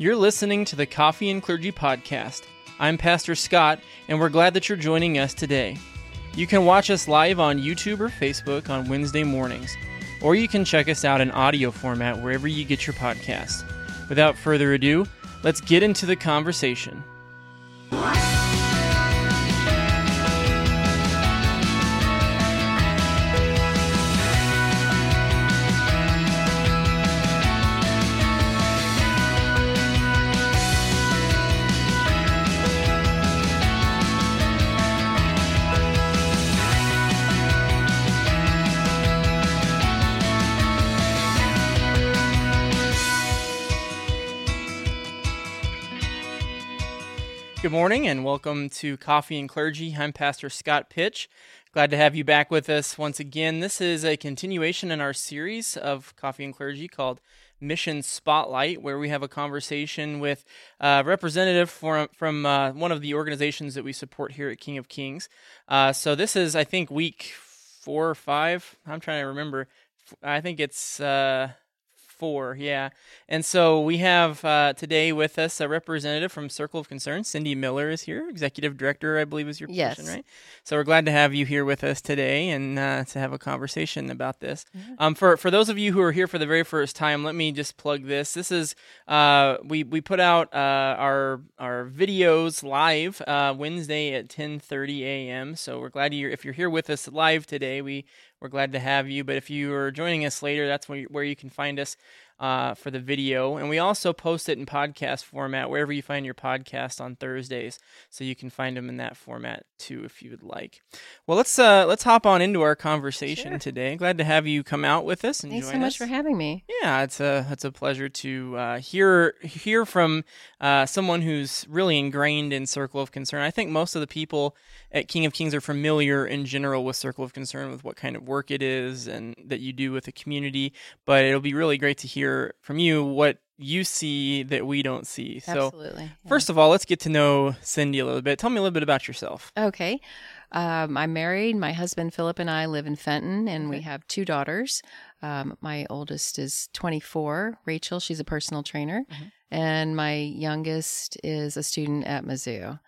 You're listening to the Coffee and Clergy Podcast. I'm Pastor Scott, and we're glad that you're joining us today. You can watch us live on YouTube or Facebook on Wednesday mornings, or you can check us out in audio format wherever you get your podcasts. Without further ado, let's get into the conversation. Good morning and welcome to Coffee and Clergy. I'm Pastor Scott Pitch. Glad to have you back with us once again. This is a continuation in our series of Coffee and Clergy called Mission Spotlight, where we have a conversation with a representative from, from uh, one of the organizations that we support here at King of Kings. Uh, so this is, I think, week four or five. I'm trying to remember. I think it's. Uh, four, yeah. And so we have uh, today with us a representative from Circle of Concern. Cindy Miller is here, executive director, I believe, is your position, Yes. right? So we're glad to have you here with us today and uh, to have a conversation about this. Um, for for those of you who are here for the very first time, let me just plug this. This is uh, we we put out uh, our our videos live uh, Wednesday at 10:30 a.m. So we're glad you're if you're here with us live today. We we're glad to have you. But if you are joining us later, that's where you, where you can find us uh, for the video. And we also post it in podcast format wherever you find your podcast on Thursdays, so you can find them in that format too if you would like. Well, let's uh, let's hop on into our conversation Sure. today. Glad to have you come out with us and Thanks so much us. for having me. Yeah, it's a it's a pleasure to uh, hear hear from uh, someone who's really ingrained in Circle of Concern. I think most of the people at King of Kings are familiar in general with Circle of Concern, with what kind of work it is and that you do with the community. But it'll be really great to hear from you what you see that we don't see. So, Absolutely. yeah. first of all, let's get to know Cindy a little bit. Tell me a little bit about yourself. okay. Um, I'm married. My husband Philip and I live in Fenton, and we have two daughters. Um, my oldest is 24, Rachel. She's a personal trainer, Mhm. and my youngest is a student at Mizzou.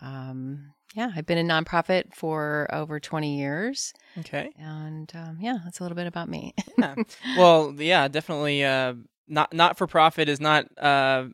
Um, yeah, I've been a nonprofit for over 20 years, Okay. and um, yeah, that's a little bit about me. Yeah. well, yeah, definitely. Uh, not not for profit is not uh,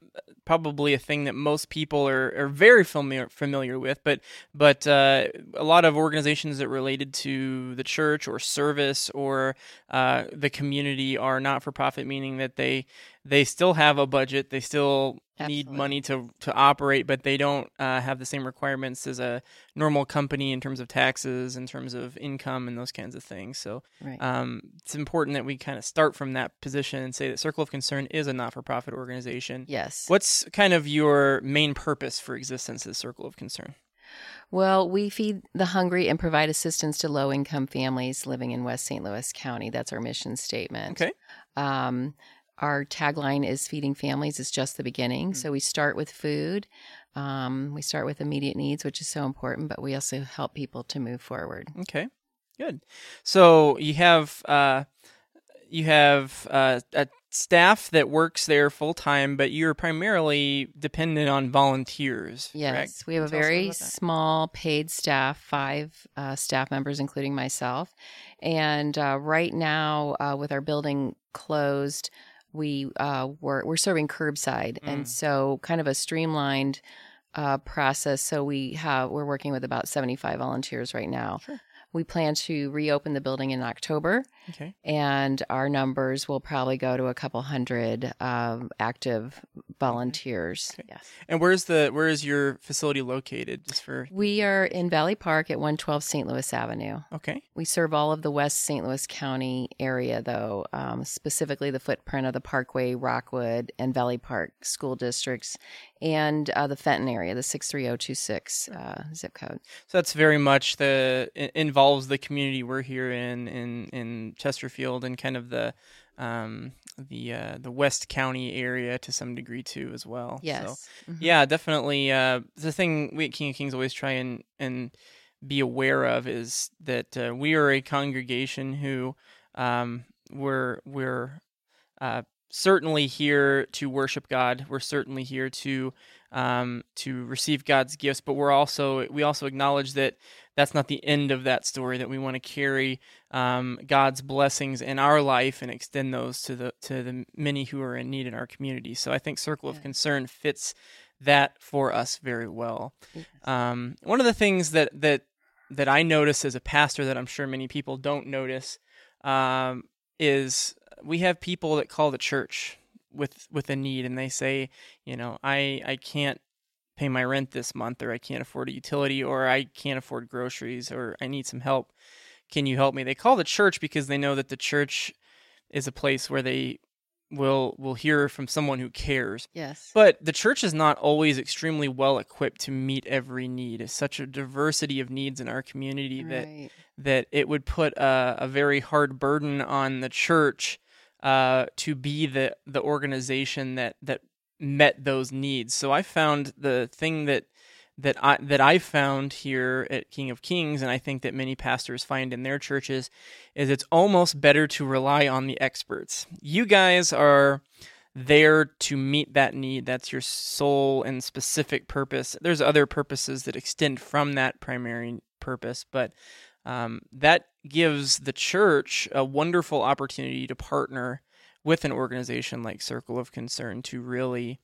probably a thing that most people are, are very familiar familiar with, but but uh, a lot of organizations that related to the church or service or uh, the community are not for profit, meaning that they they still have a budget, they still need money to to operate, but they don't uh, have the same requirements as a normal company in terms of taxes, in terms of income, and those kinds of things. So right. um, it's important that we kind of start from that position and say that Circle of Concern is a not-for-profit organization. yes. What's kind of your main purpose for existence as Circle of Concern? Well, we feed the hungry and provide assistance to low income families living in West St. Louis County. That's our mission statement. Okay. Um, our tagline is feeding families is just the beginning. Mm. So we start with food. Um, we start with immediate needs, which is so important, but we also help people to move forward. Okay, good. So you have uh, you have uh, a staff that works there full time, but you're primarily dependent on volunteers. Yes, correct? we have a Tell us very small paid staff, five uh, staff members, including myself. And uh, right now, uh, with our building closed, we uh, we're, we're serving curbside, Mm. and so kind of a streamlined uh, process. So we have we're working with about seventy five volunteers right now. Sure. We plan to reopen the building in October, Okay. and our numbers will probably go to a couple hundred um, active volunteers. Okay. Yes. And where's the where is your facility located? Just for We are in Valley Park at 112 St. Louis Avenue. okay. We serve all of the West St. Louis County area, though, um, specifically the footprint of the Parkway, Rockwood, and Valley Park school districts, and uh, the Fenton area, the 63026 uh, zip code. So that's very much the it involves the community we're here in in in Chesterfield and kind of the um the uh, the West County area to some degree too as well. So, Yes. Mhm. yeah, definitely. Uh, the thing we at King of Kings always try and and be aware of is that uh, we are a congregation who um, we're we're uh, certainly here to worship God. We're certainly here to um, to receive God's gifts, but we're also we also acknowledge that that's not the end of that story. That we want to carry um, God's blessings in our life and extend those to the to the many who are in need in our community. So I think Circle of Concern fits that for us very well. Um, one of the things that that that I notice as a pastor that I'm sure many people don't notice um, is we have people that call the church with with a need and they say, you know, I I can't pay my rent this month or I can't afford a utility or I can't afford groceries or I need some help. Can you help me? They call the church because they know that the church is a place where they will will hear from someone who cares. Yes. But the church is not always extremely well equipped to meet every need. It's such a diversity of needs in our community that that it would put a, a very hard burden on the church uh, to be the the organization that that met those needs. So I found the thing that that I that I found here at King of Kings, and I think that many pastors find in their churches, is it's almost better to rely on the experts. You guys are there to meet that need. That's your sole and specific purpose. There's other purposes that extend from that primary purpose, but um, that gives the church a wonderful opportunity to partner with an organization like Circle of Concern to really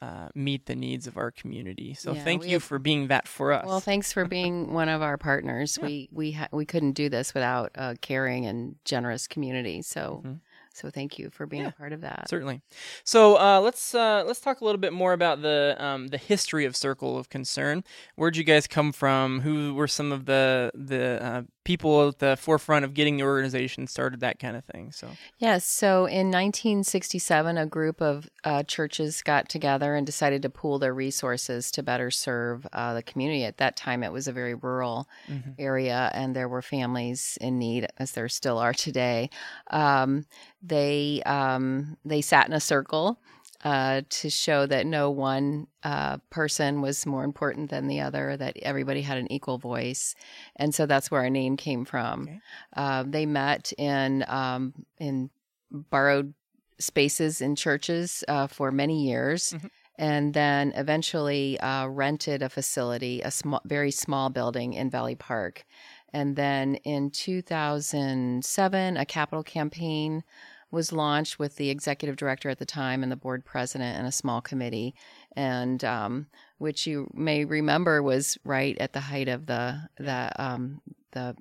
uh, meet the needs of our community. So Yeah, thank you have- for being that for us. Well, thanks for being one of our partners. Yeah. We we ha- we couldn't do this without a caring and generous community. So Mhm. so thank you for being Yeah, a part of that. Certainly. So uh, let's uh, let's talk a little bit more about the um, the history of Circle of Concern. Where'd you guys come from? Who were some of the the uh, people at the forefront of getting the organization started? That kind of thing. So Yes. So in 1967, a group of uh, churches got together and decided to pool their resources to better serve uh, the community. At that time, it was a very rural Mhm. area, and there were families in need, as there still are today. Um, they um, they sat in a circle. Uh, to show that no one uh, person was more important than the other, that everybody had an equal voice, and so that's where our name came from. Okay. Uh, they met in um, in borrowed spaces in churches uh, for many years. Mhm. And then eventually uh, rented a facility, a small, very small building in Valley Park. And then in 2007, a capital campaign was launched with the executive director at the time and the board president and a small committee, and um, which you may remember was right at the height of the the um, the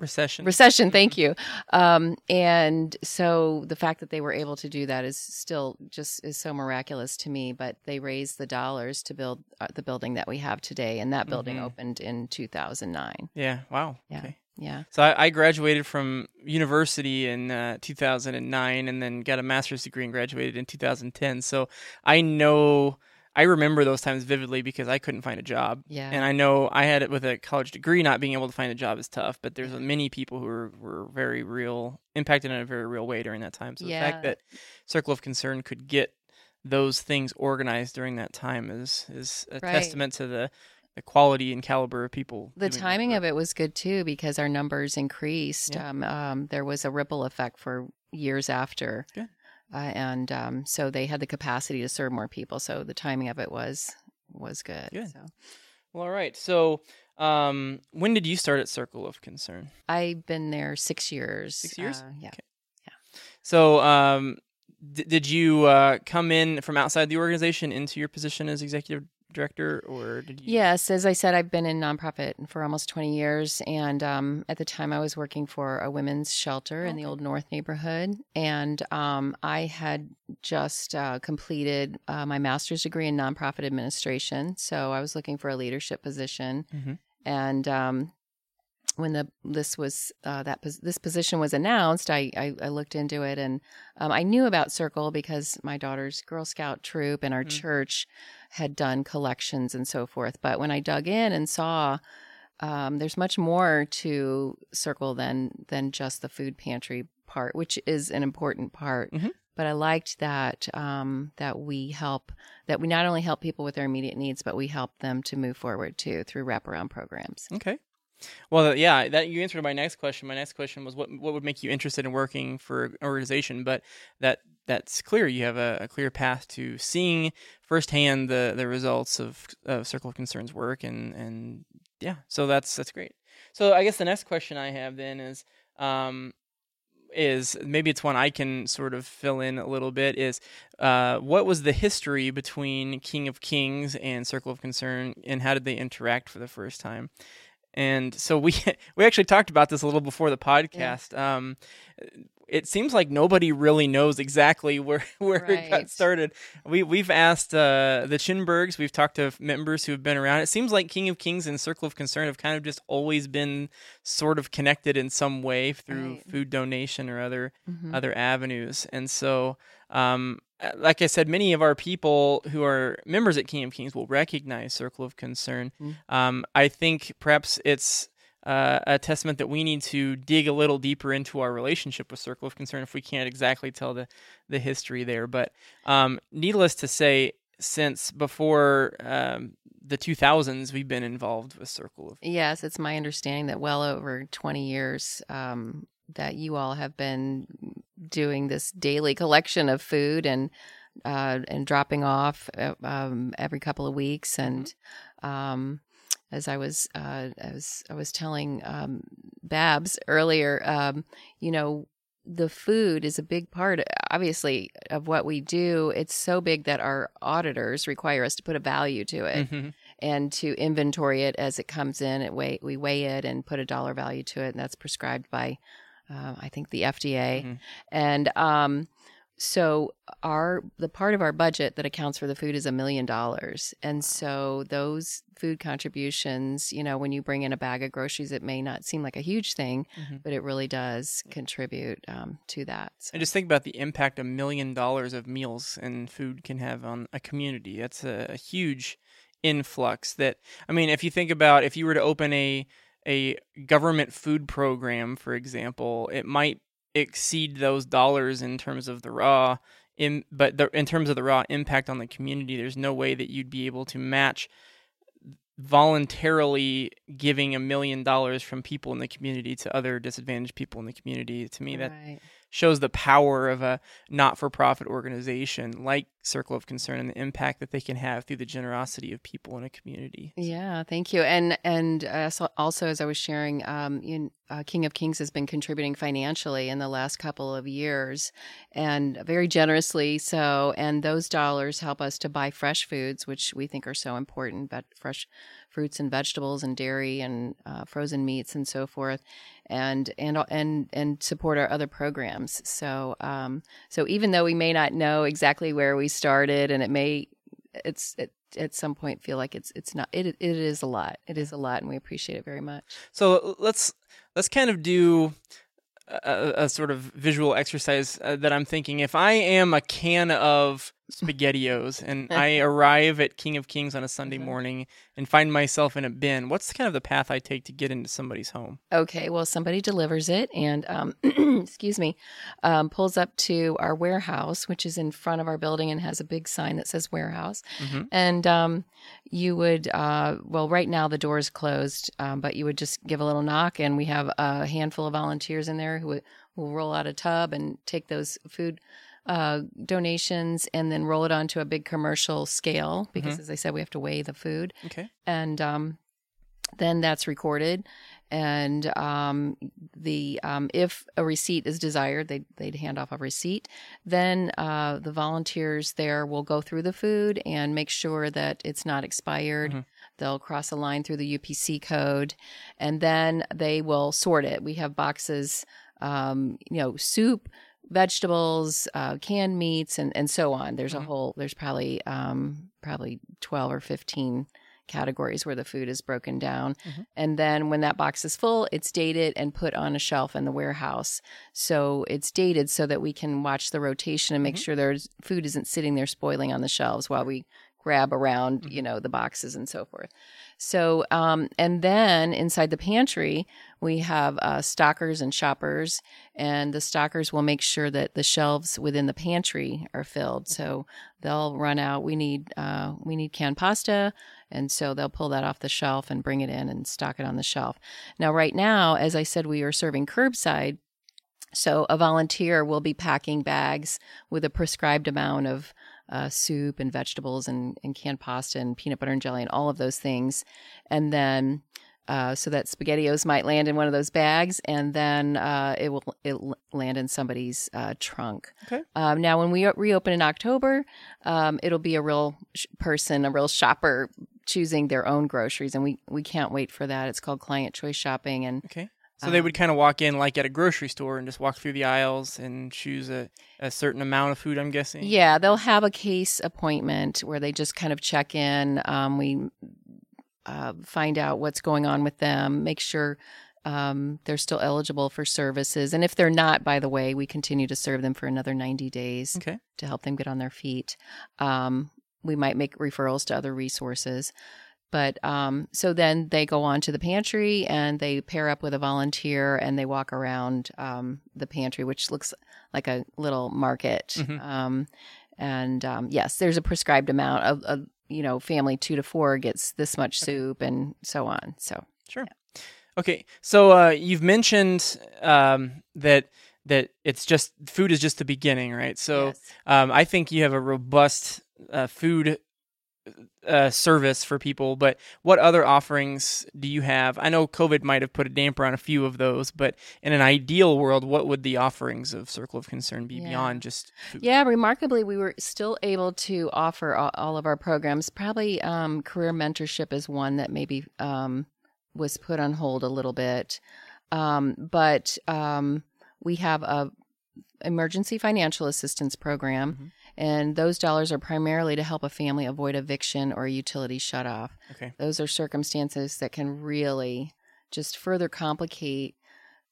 recession. recession thank you um, and so the fact that they were able to do that is still just is so miraculous to me but they raised the dollars to build uh, the building that we have today and that building Mhm. opened in 2009 yeah. Wow. Yeah. Okay. Yeah So I, I graduated from university in uh, 2009, and then got a master's degree and graduated in 2010. So I know I remember those times vividly because I couldn't find a job. yeah And I know I had it with a college degree, not being able to find a job is tough, but there's many people who were, were very real, impacted in a very real way during that time. So the fact that Circle of Concern could get those things organized during that time is is a Right. testament to the, the quality and caliber of people. the timing of it was good too because our numbers increased. Yeah. Um, um, there was a ripple effect for years after, Good. uh, and um, so they had the capacity to serve more people. So the timing of it was was good. Good. So Well, all right. So um, when did you start at Circle of Concern? I've been there six years. Six years? Uh, yeah. So um, d- did you uh, come in from outside the organization into your position as executive director, or did you? Yes, as I said, I've been in nonprofit for almost 20 years. And um, at the time, I was working for a women's shelter in the Old North neighborhood. And um, I had just uh, completed uh, my master's degree in nonprofit administration. So I was looking for a leadership position. Mhm. And um, when the this was uh, that pos- this position was announced, I, I, I looked into it and um, I knew about Circle because my daughter's Girl Scout troop and our Mm. church had done collections and so forth. But when I dug in and saw um, there's much more to Circle than than just the food pantry part, which is an important part. Mhm. But I liked that um, that we help that we not only help people with their immediate needs, but we help them to move forward too through wraparound programs. Okay. Well, yeah, that you answered my next question. My next question was what what would make you interested in working for an organization, but that that's clear. You have a, a, clear path to seeing firsthand the the results of, of Circle of Concerns work, and and yeah, so that's that's great. So I guess the next question I have then is. Um, is maybe it's one I can sort of fill in a little bit is uh, what was the history between King of Kings and Circle of Concern and how did they interact for the first time? And so we we actually talked about this a little before the podcast. Yeah. Um, it seems like nobody really knows exactly where where right. it got started. We we've asked uh, the Chinbergs, we've talked to members who have been around. It seems like King of Kings and Circle of Concern have kind of just always been sort of connected in some way through right. food donation or other mm-hmm. other avenues. And so, um, like I said, many of our people who are members at King of Kings will recognize Circle of Concern. Mm-hmm. Um, I think perhaps it's uh, a testament that we need to dig a little deeper into our relationship with Circle of Concern if we can't exactly tell the, the history there. But um, needless to say, since before um, the 2000s, we've been involved with Circle of. Yes, it's my understanding that well over 20 years um, that you all have been doing this daily collection of food and uh, and dropping off uh, um, every couple of weeks and. Mm-hmm as I was uh, as I was telling um, Babs earlier, um, you know, the food is a big part, obviously, of what we do. It's so big that our auditors require us to put a value to it. Mm-hmm. And to inventory it as it comes in, it weigh, we weigh it and put a dollar value to it, and that's prescribed by, uh, I think, the FDA. Mm-hmm. And um, so our the part of our budget that accounts for the food is a million dollars and so those food contributions you know when you bring in a bag of groceries it may not seem like a huge thing mm-hmm. but it really does contribute um, to that so. and just think about the impact a million dollars of meals and food can have on a community that's a, a huge influx that i mean if you think about if you were to open a a government food program for example it might exceed those dollars in terms of the raw in but the, in terms of the raw impact on the community there's no way that you'd be able to match voluntarily giving a million dollars from people in the community to other disadvantaged people in the community. To me that shows the power of a not-for-profit organization like Circle of Concern and the impact that they can have through the generosity of people in a community. Yeah, thank you. And and uh, so also as I was sharing, um, in, uh, King of Kings has been contributing financially in the last couple of years, and very generously so. And those dollars help us to buy fresh foods, which we think are so important. But fresh fruits and vegetables and dairy and uh, frozen meats and so forth, and and and and support our other programs. So um, so even though we may not know exactly where we started, and it may it's it, at some point feel like it's it's not it it is a lot. It is a lot, and we appreciate it very much. So let's let's kind of do a, a, sort of visual exercise uh, that I'm thinking. If I am a can of SpaghettiOs and I arrive at King of Kings on a Sunday mm-hmm. morning and find myself in a bin, what's kind of the path I take to get into somebody's home? Okay, well, somebody delivers it and, um, excuse me, um, pulls up to our warehouse, which is in front of our building and has a big sign that says warehouse. Mm-hmm. And um, you would, uh, well, right now the door is closed, um, but you would just give a little knock, and we have a handful of volunteers in there who will roll out a tub and take those food uh, donations and then roll it onto a big commercial scale because, mm-hmm. as I said, we have to weigh the food. Okay. And um, then that's recorded. And um, the um, if a receipt is desired, they they'd hand off a receipt. Then uh, the volunteers there will go through the food and make sure that it's not expired. Mm-hmm. They'll cross a line through the UPC code, and then they will sort it. We have boxes, um, you know, soup, vegetables, uh, canned meats, and, and so on. There's mm-hmm. a whole. There's probably um, probably twelve or fifteen categories where the food is broken down. Mm-hmm. And then when that box is full, it's dated and put on a shelf in the warehouse. So it's dated so that we can watch the rotation and make mm-hmm. sure there's food isn't sitting there spoiling on the shelves while we grab around, mm-hmm. you know, the boxes and so forth. So, um, and then inside the pantry, we have uh, stockers and shoppers, and the stockers will make sure that the shelves within the pantry are filled. So they'll run out. We need uh, we need canned pasta, and so they'll pull that off the shelf and bring it in and stock it on the shelf. Now, right now, as I said, we are serving curbside So a volunteer will be packing bags with a prescribed amount of uh, soup and vegetables and, and canned pasta and peanut butter and jelly and all of those things. And then uh, so that spaghettios might land in one of those bags, and then uh, it will it land in somebody's uh, trunk. Okay. Um, now, when we reopen in October, um, it'll be a real sh- person, a real shopper choosing their own groceries, and we we can't wait for that. It's called client choice shopping, and Okay. So they would kind of walk in like at a grocery store and just walk through the aisles and choose a, a certain amount of food, I'm guessing. Yeah, they'll have a case appointment where they just kind of check in. Um, we uh, find out what's going on with them, make sure um, they're still eligible for services. And if they're not, by the way, we continue to serve them for another 90 days Okay. to help them get on their feet. Um, we might make referrals to other resources. But um, so then they go on to the pantry and they pair up with a volunteer and they walk around um, the pantry, which looks like a little market. Mhm. Um, and um, yes, there's a prescribed amount of, of, you know, family two to four gets this much soup and so on. So Sure. Okay. So uh, you've mentioned um, that that it's just food is just the beginning, right? So yes. um, I think you have a robust uh, food uh, service for people. But what other offerings do you have? I know COVID might have put a damper on a few of those, but in an ideal world, what would the offerings of Circle of Concern be Yeah. beyond just food? Yeah, remarkably, we were still able to offer all, all of our programs. Probably um, career mentorship is one that maybe um, was put on hold a little bit, um, but um, we have a emergency financial assistance program, Mhm. And those dollars are primarily to help a family avoid eviction or a utility shutoff. Okay. Those are circumstances that can really just further complicate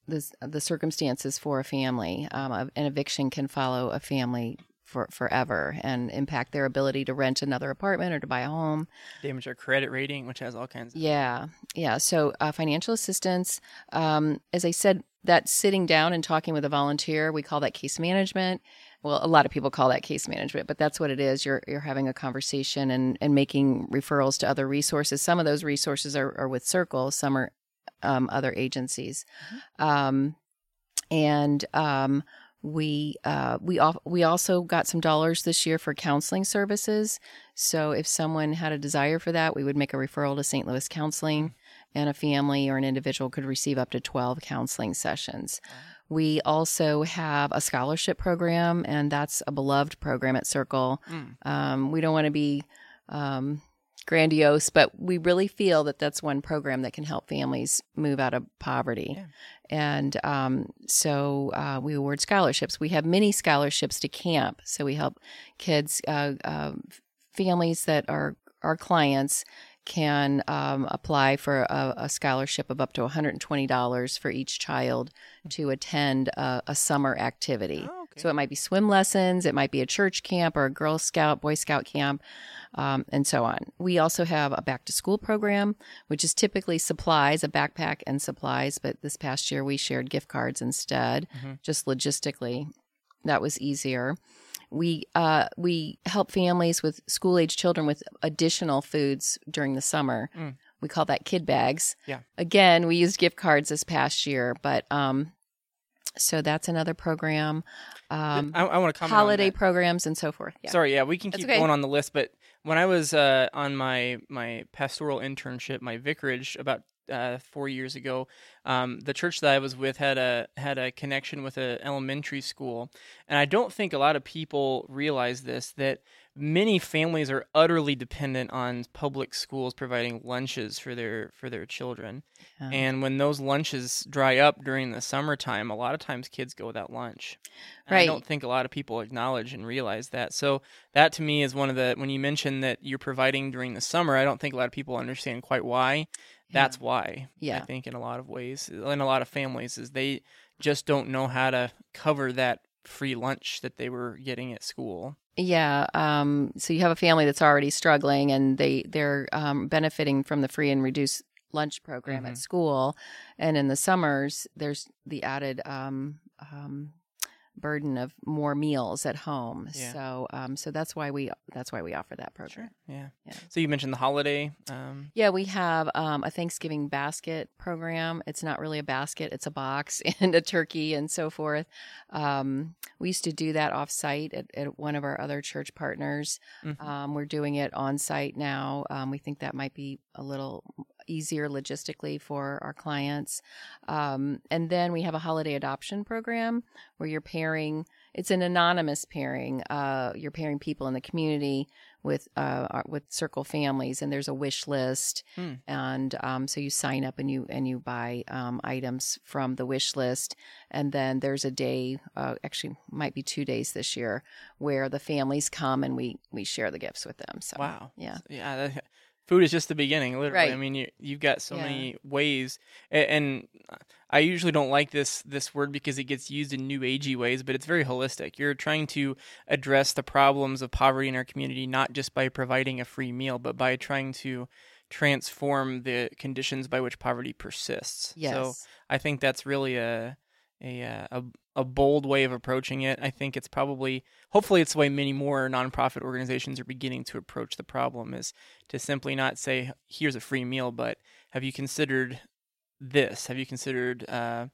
the the circumstances for a family. Um, an eviction can follow a family for forever and impact their ability to rent another apartment or to buy a home. Damage our credit rating, which has all kinds of. Yeah, yeah. So uh, financial assistance, um, as I said, that sitting down and talking with a volunteer, we call that case management. Well, a lot of people call that case management, but that's what it is. You're you're having a conversation and and making referrals to other resources. Some of those resources are, are with Circle. Some are um, other agencies, um, and um, we uh, we al- we also got some dollars this year for counseling services. So if someone had a desire for that, we would make a referral to St. Louis Counseling, and a family or an individual could receive up to twelve counseling sessions. We also have a scholarship program, and that's a beloved program at Circle. Mm. Um, we don't want to be um, grandiose, but we really feel that that's one program that can help families move out of poverty. Yeah. And um, so uh, we award scholarships. We have many scholarships to camp. So we help kids, uh, uh, families that are our clients can um, apply for a, a scholarship of up to $120 for each child to attend a, a summer activity. Oh, okay. So it might be swim lessons, it might be a church camp or a Girl Scout, Boy Scout camp, um, and so on. We also have a back to school program, which is typically supplies, a backpack and supplies, but this past year we shared gift cards instead, Mhm. just logistically. That was easier. We uh, we help families with school age children with additional foods during the summer. Mm. We call that kid bags. Yeah. Again, we used gift cards this past year, but um, so that's another program. Um, I, I want to comment on holiday programs and so forth. Yeah. Sorry, yeah, we can keep okay. going on the list, but when I was uh, on my my pastoral internship, my vicarage about uh, four years ago, um, the church that I was with had a had a connection with an elementary school, and I don't think a lot of people realize this that many families are utterly dependent on public schools providing lunches for their for their children, Yeah. and when those lunches dry up during the summertime, a lot of times kids go without lunch. And I don't think a lot of people acknowledge and realize that. So that to me is one of the when you mention that you're providing during the summer, I don't think a lot of people understand quite why. That's why. I think in a lot of ways, in a lot of families, is they just don't know how to cover that free lunch that they were getting at school. Yeah. Um, so you have a family that's already struggling, and they they're um, benefiting from the free and reduced lunch program at Mhm. school, and in the summers there's the added um, um, burden of more meals at home. Yeah. So um, so that's why we that's why we offer that Sure. program. Yeah. Yeah. So you mentioned the holiday. Um, Yeah, we have um, a Thanksgiving basket program. It's not really a basket; it's a box and a turkey and so forth. Um, we used to do that off site at, at one of our other church partners. mhm. Um, we're doing it on site now. Um, we think that might be a little easier logistically for our clients. Um, and then we have a holiday adoption program where you're pairing. It's an anonymous pairing. Uh, you're pairing people in the community with uh, with circle families, and there's a wish list, Hmm. and um, so you sign up and you and you buy um, items from the wish list, and then there's a day, uh, actually might be two days this year, where the families come and we we share the gifts with them. So wow. yeah. Yeah. Food is just the beginning, literally. I mean, you you've got so Yeah. many ways, and, and I usually don't like this this word because it gets used in new agey ways, but it's very holistic. You're trying to address the problems of poverty in our community not just by providing a free meal, but by trying to transform the conditions by which poverty persists. Yes. So I think that's really a a uh, a a bold way of approaching it. I think it's probably hopefully it's the way many more nonprofit organizations are beginning to approach the problem is to simply not say here's a free meal, but have you considered this? Have you considered uh,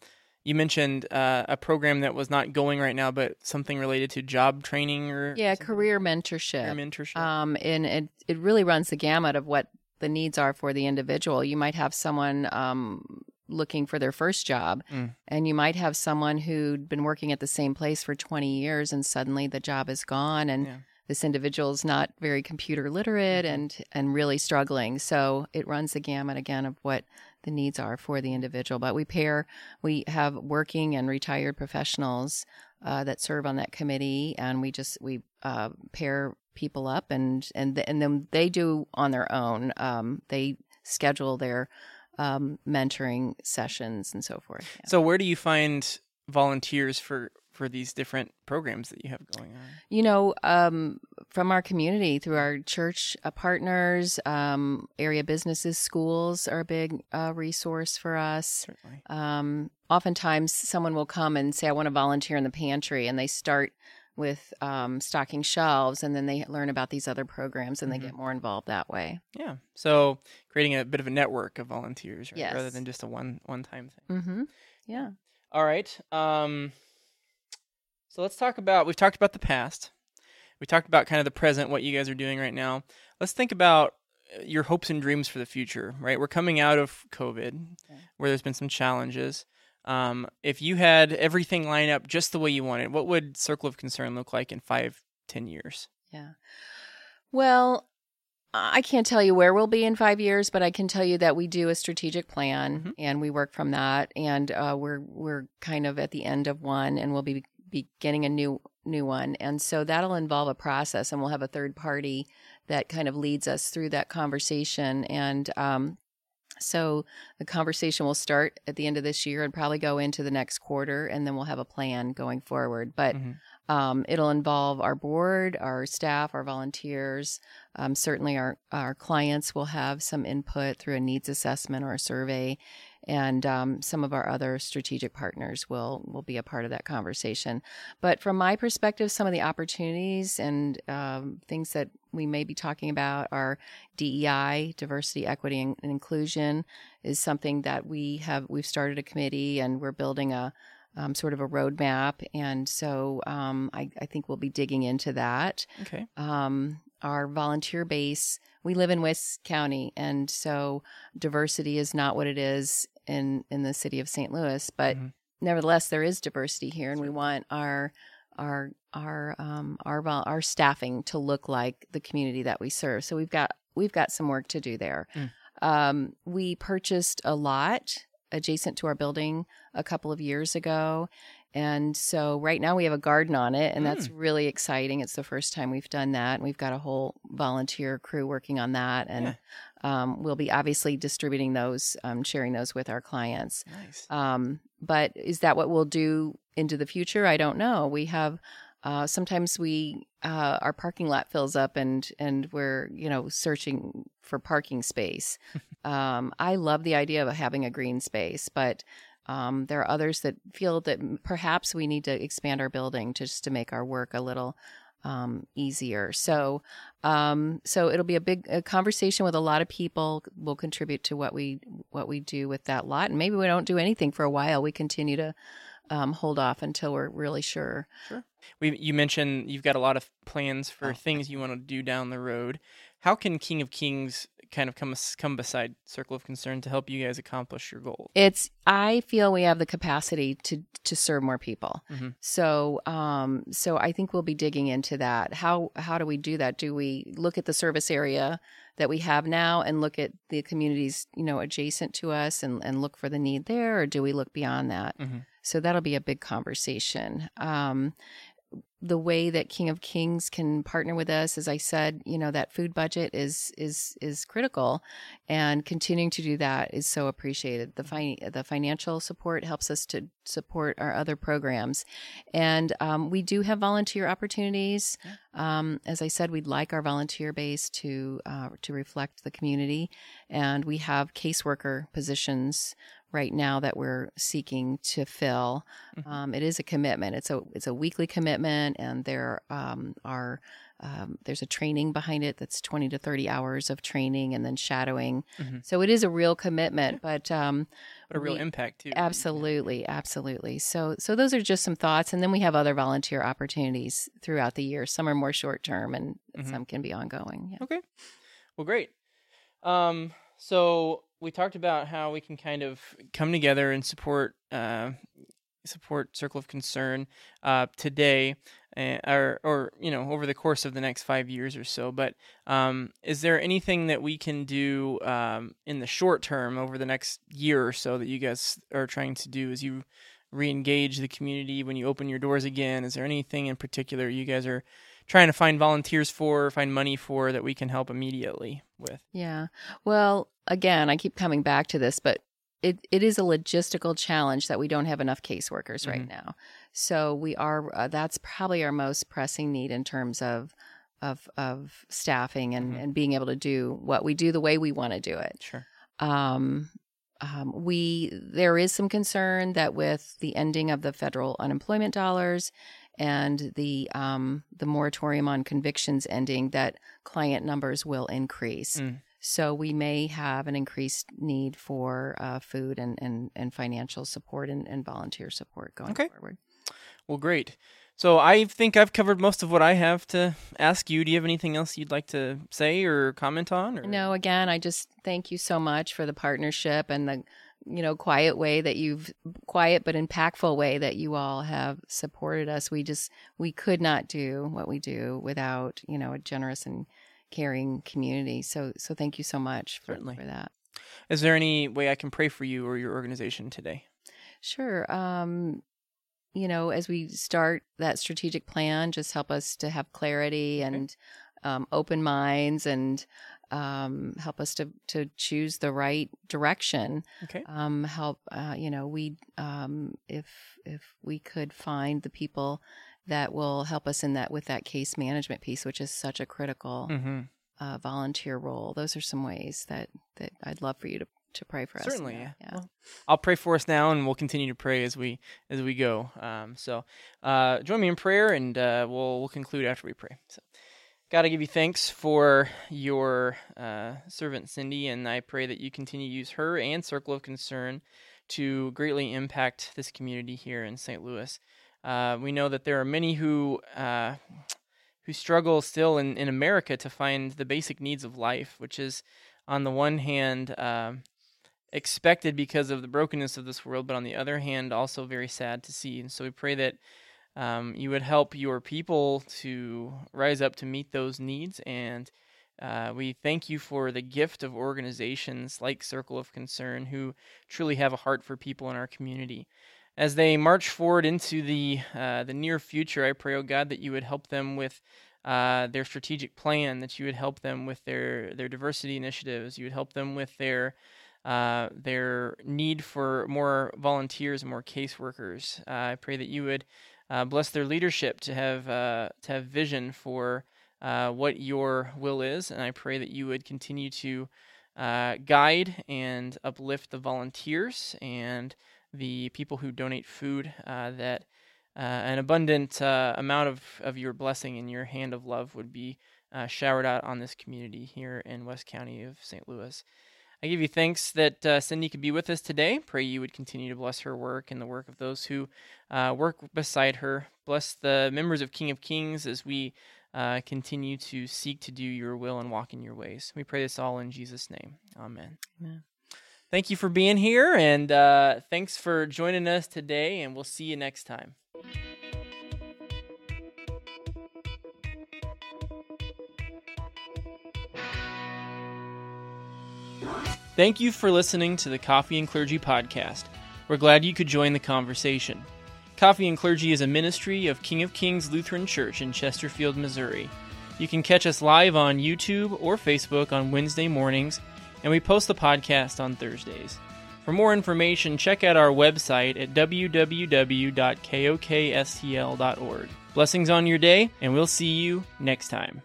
you mentioned uh, a program that was not going right now, but something related to job training or yeah, something? career mentorship. career mentorship. Um, and it, it really runs the gamut of what the needs are for the individual. You might have someone um, looking for their first job, Mm. and you might have someone who'd been working at the same place for 20 years, and suddenly the job is gone, and Yeah. this individual's not very computer literate Mhm. and and really struggling. So it runs the gamut again of what the needs are for the individual. But we pair, we have working and retired professionals uh, that serve on that committee, and we just we uh, pair people up, and and th- and then they do on their own. Um, they schedule their um, mentoring sessions and so forth. Yeah. so where do you find volunteers for for these different programs that you have going on? You know, um, from our community, through our church uh, partners, um, area businesses, schools are a big uh, resource for us. Certainly. Um, oftentimes, someone will come and say, I want to volunteer in the pantry, and they start with um, stocking shelves, and then they learn about these other programs and Mhm. they get more involved that way. Yeah. So creating a bit of a network of volunteers, right? rather than just a one one time thing. Mm-hmm. Yeah. All right. Um, so let's talk about. We've talked about the past. We talked about kind of the present, what you guys are doing right now. Let's think about uh, your hopes and dreams for the future. Right, we're coming out of COVID, Okay. where there's been some challenges. Um, if you had everything line up just the way you wanted, what would Circle of Concern look like in five, ten years? Yeah. Well, I can't tell you where we'll be in five years, but I can tell you that we do a strategic plan Mhm. and we work from that. And uh, we're we're kind of at the end of one, and we'll be beginning a new new one. And so that'll involve a process, and we'll have a third party that kind of leads us through that conversation. And um, so the conversation will start at the end of this year and probably go into the next quarter, and then we'll have a plan going forward. But Mhm. um, it'll involve our board, our staff, our volunteers. Um, certainly, our our clients will have some input through a needs assessment or a survey, and um, some of our other strategic partners will will be a part of that conversation. But from my perspective, some of the opportunities and um, things that we may be talking about are DEI, diversity, equity, and, inclusion, is something that we have. We've started a committee, and we're building a um, sort of a roadmap. And so um, I, I think we'll be digging into that. Okay. Um, our volunteer base, we live in West County, and so diversity is not what it is in, in the city of St. Louis. But Mhm. nevertheless, there is diversity here, and we want our our our um, our our staffing to look like the community that we serve. So we've got we've got some work to do there. Mm. Um, we purchased a lot adjacent to our building a couple of years ago. And so right now we have a garden on it, and that's really exciting. It's the first time we've done that. And we've got a whole volunteer crew working on that. And um, we'll be obviously distributing those, um, sharing those with our clients. Nice. Um, but is that what we'll do into the future? I don't know. We have uh, sometimes we uh, our parking lot fills up and and we're you know searching for parking space. um, I love the idea of having a green space, but Um, there are others that feel that perhaps we need to expand our building just to make our work a little um, easier. So, um, so it'll be a big a conversation with a lot of people. Will contribute to what we what we do with that lot, and maybe we don't do anything for a while. We continue to um, hold off until we're really sure. Sure. We you mentioned you've got a lot of plans for Oh. things you want to do down the road. How can King of Kings kind of come come beside Circle of Concern to help you guys accomplish your goals? It's I feel we have the capacity to to serve more people. Mhm. So um so I think we'll be digging into that. How how do we do that? Do we look at the service area that we have now and look at the communities, you know, adjacent to us and and look for the need there or do we look beyond that? Mhm. So that'll be a big conversation. Um the way that King of Kings can partner with us, as I said, you know, that food budget is is is critical, and continuing to do that is so appreciated. The the financial support helps us to support our other programs, and um, we do have volunteer opportunities. Um, as I said, we'd like our volunteer base to uh, to reflect the community, and we have caseworker positions right now that we're seeking to fill. Mhm. Um, it is a commitment. It's a it's a weekly commitment, and there um, are um, there's a training behind it that's 20 to 30 hours of training and then shadowing. Mhm. So it is a real commitment, but um, But a real we- impact too. absolutely, absolutely. So so those are just some thoughts, and then we have other volunteer opportunities throughout the year. Some are more short term, and Mhm. some can be ongoing. Yeah. Okay. Well, great. Um, so we talked about how we can kind of come together and support uh, support Circle of Concern uh, today, uh, or or you know over the course of the next five years or so. But um, is there anything that we can do um, in the short term over the next year or so that you guys are trying to do as you re-engage the community when you open your doors again? Is there anything in particular you guys are trying to find volunteers for, find money for that we can help immediately with? Yeah. Well, again, I keep coming back to this, but it, it is a logistical challenge that we don't have enough caseworkers right Mhm. now. So we are uh, that's probably our most pressing need in terms of of of staffing and Mhm. and being able to do what we do the way we want to do it. Sure. Um, um, we there is some concern that with the ending of the federal unemployment dollars and the um, the moratorium on convictions ending, that client numbers will increase. Mm. So we may have an increased need for uh, food and, and, and financial support and, and volunteer support going Okay. forward. Well, great. So I think I've covered most of what I have to ask you. Do you have anything else you'd like to say or comment on? Or? No, again, I just thank you so much for the partnership and the you know quiet way that you've quiet but impactful way that you all have supported us. We just we could not do what we do without you know a generous and caring community. So so thank you so much for, Certainly. for that. Is there any way I can pray for you or your organization today? Sure. Um, you know, as we start that strategic plan, just help us to have clarity and um, open minds and um, help us to, to choose the right direction. Okay. Um, help, uh, you know, we, um, if, if we could find the people that will help us in that with that case management piece, which is such a critical Mm-hmm. uh, volunteer role. Those are some ways that, that I'd love for you to, to pray for us. Certainly, that. yeah. Well, I'll pray for us now, and we'll continue to pray as we as we go. Um, so, uh, join me in prayer, and uh, we'll we'll conclude after we pray. So, God, I give you thanks for your uh, servant Cindy, and I pray that you continue to use her and Circle of Concern to greatly impact this community here in St. Louis. Uh, we know that there are many who uh, who struggle still in, in America to find the basic needs of life, which is on the one hand. um expected because of the brokenness of this world, but on the other hand, also very sad to see. And so we pray that um, you would help your people to rise up to meet those needs. And uh, we thank you for the gift of organizations like Circle of Concern who truly have a heart for people in our community. As they march forward into the uh, the near future, I pray, oh God, that you would help them with uh, their strategic plan, that you would help them with their their diversity initiatives, you would help them with their uh, their need for more volunteers and more caseworkers. Uh, I pray that you would uh, bless their leadership to have uh, to have vision for uh, what your will is, and I pray that you would continue to uh, guide and uplift the volunteers and the people who donate food, uh, that uh, an abundant amount of, of your blessing and your hand of love would be showered out on this community here in West County of St. Louis. I give you thanks that uh, Cindy could be with us today. Pray you would continue to bless her work and the work of those who uh, work beside her. Bless the members of King of Kings as we uh, continue to seek to do your will and walk in your ways. We pray this all in Jesus' name. Amen. Amen. Thank you for being here, and uh, thanks for joining us today, and we'll see you next time. Thank you for listening to the Coffee and Clergy podcast. We're glad you could join the conversation. Coffee and Clergy is a ministry of King of Kings Lutheran Church in Chesterfield, Missouri. You can catch us live on YouTube or Facebook on Wednesday mornings, and we post the podcast on Thursdays. For more information, check out our website at www.kokstl.org. Blessings on your day, and we'll see you next time.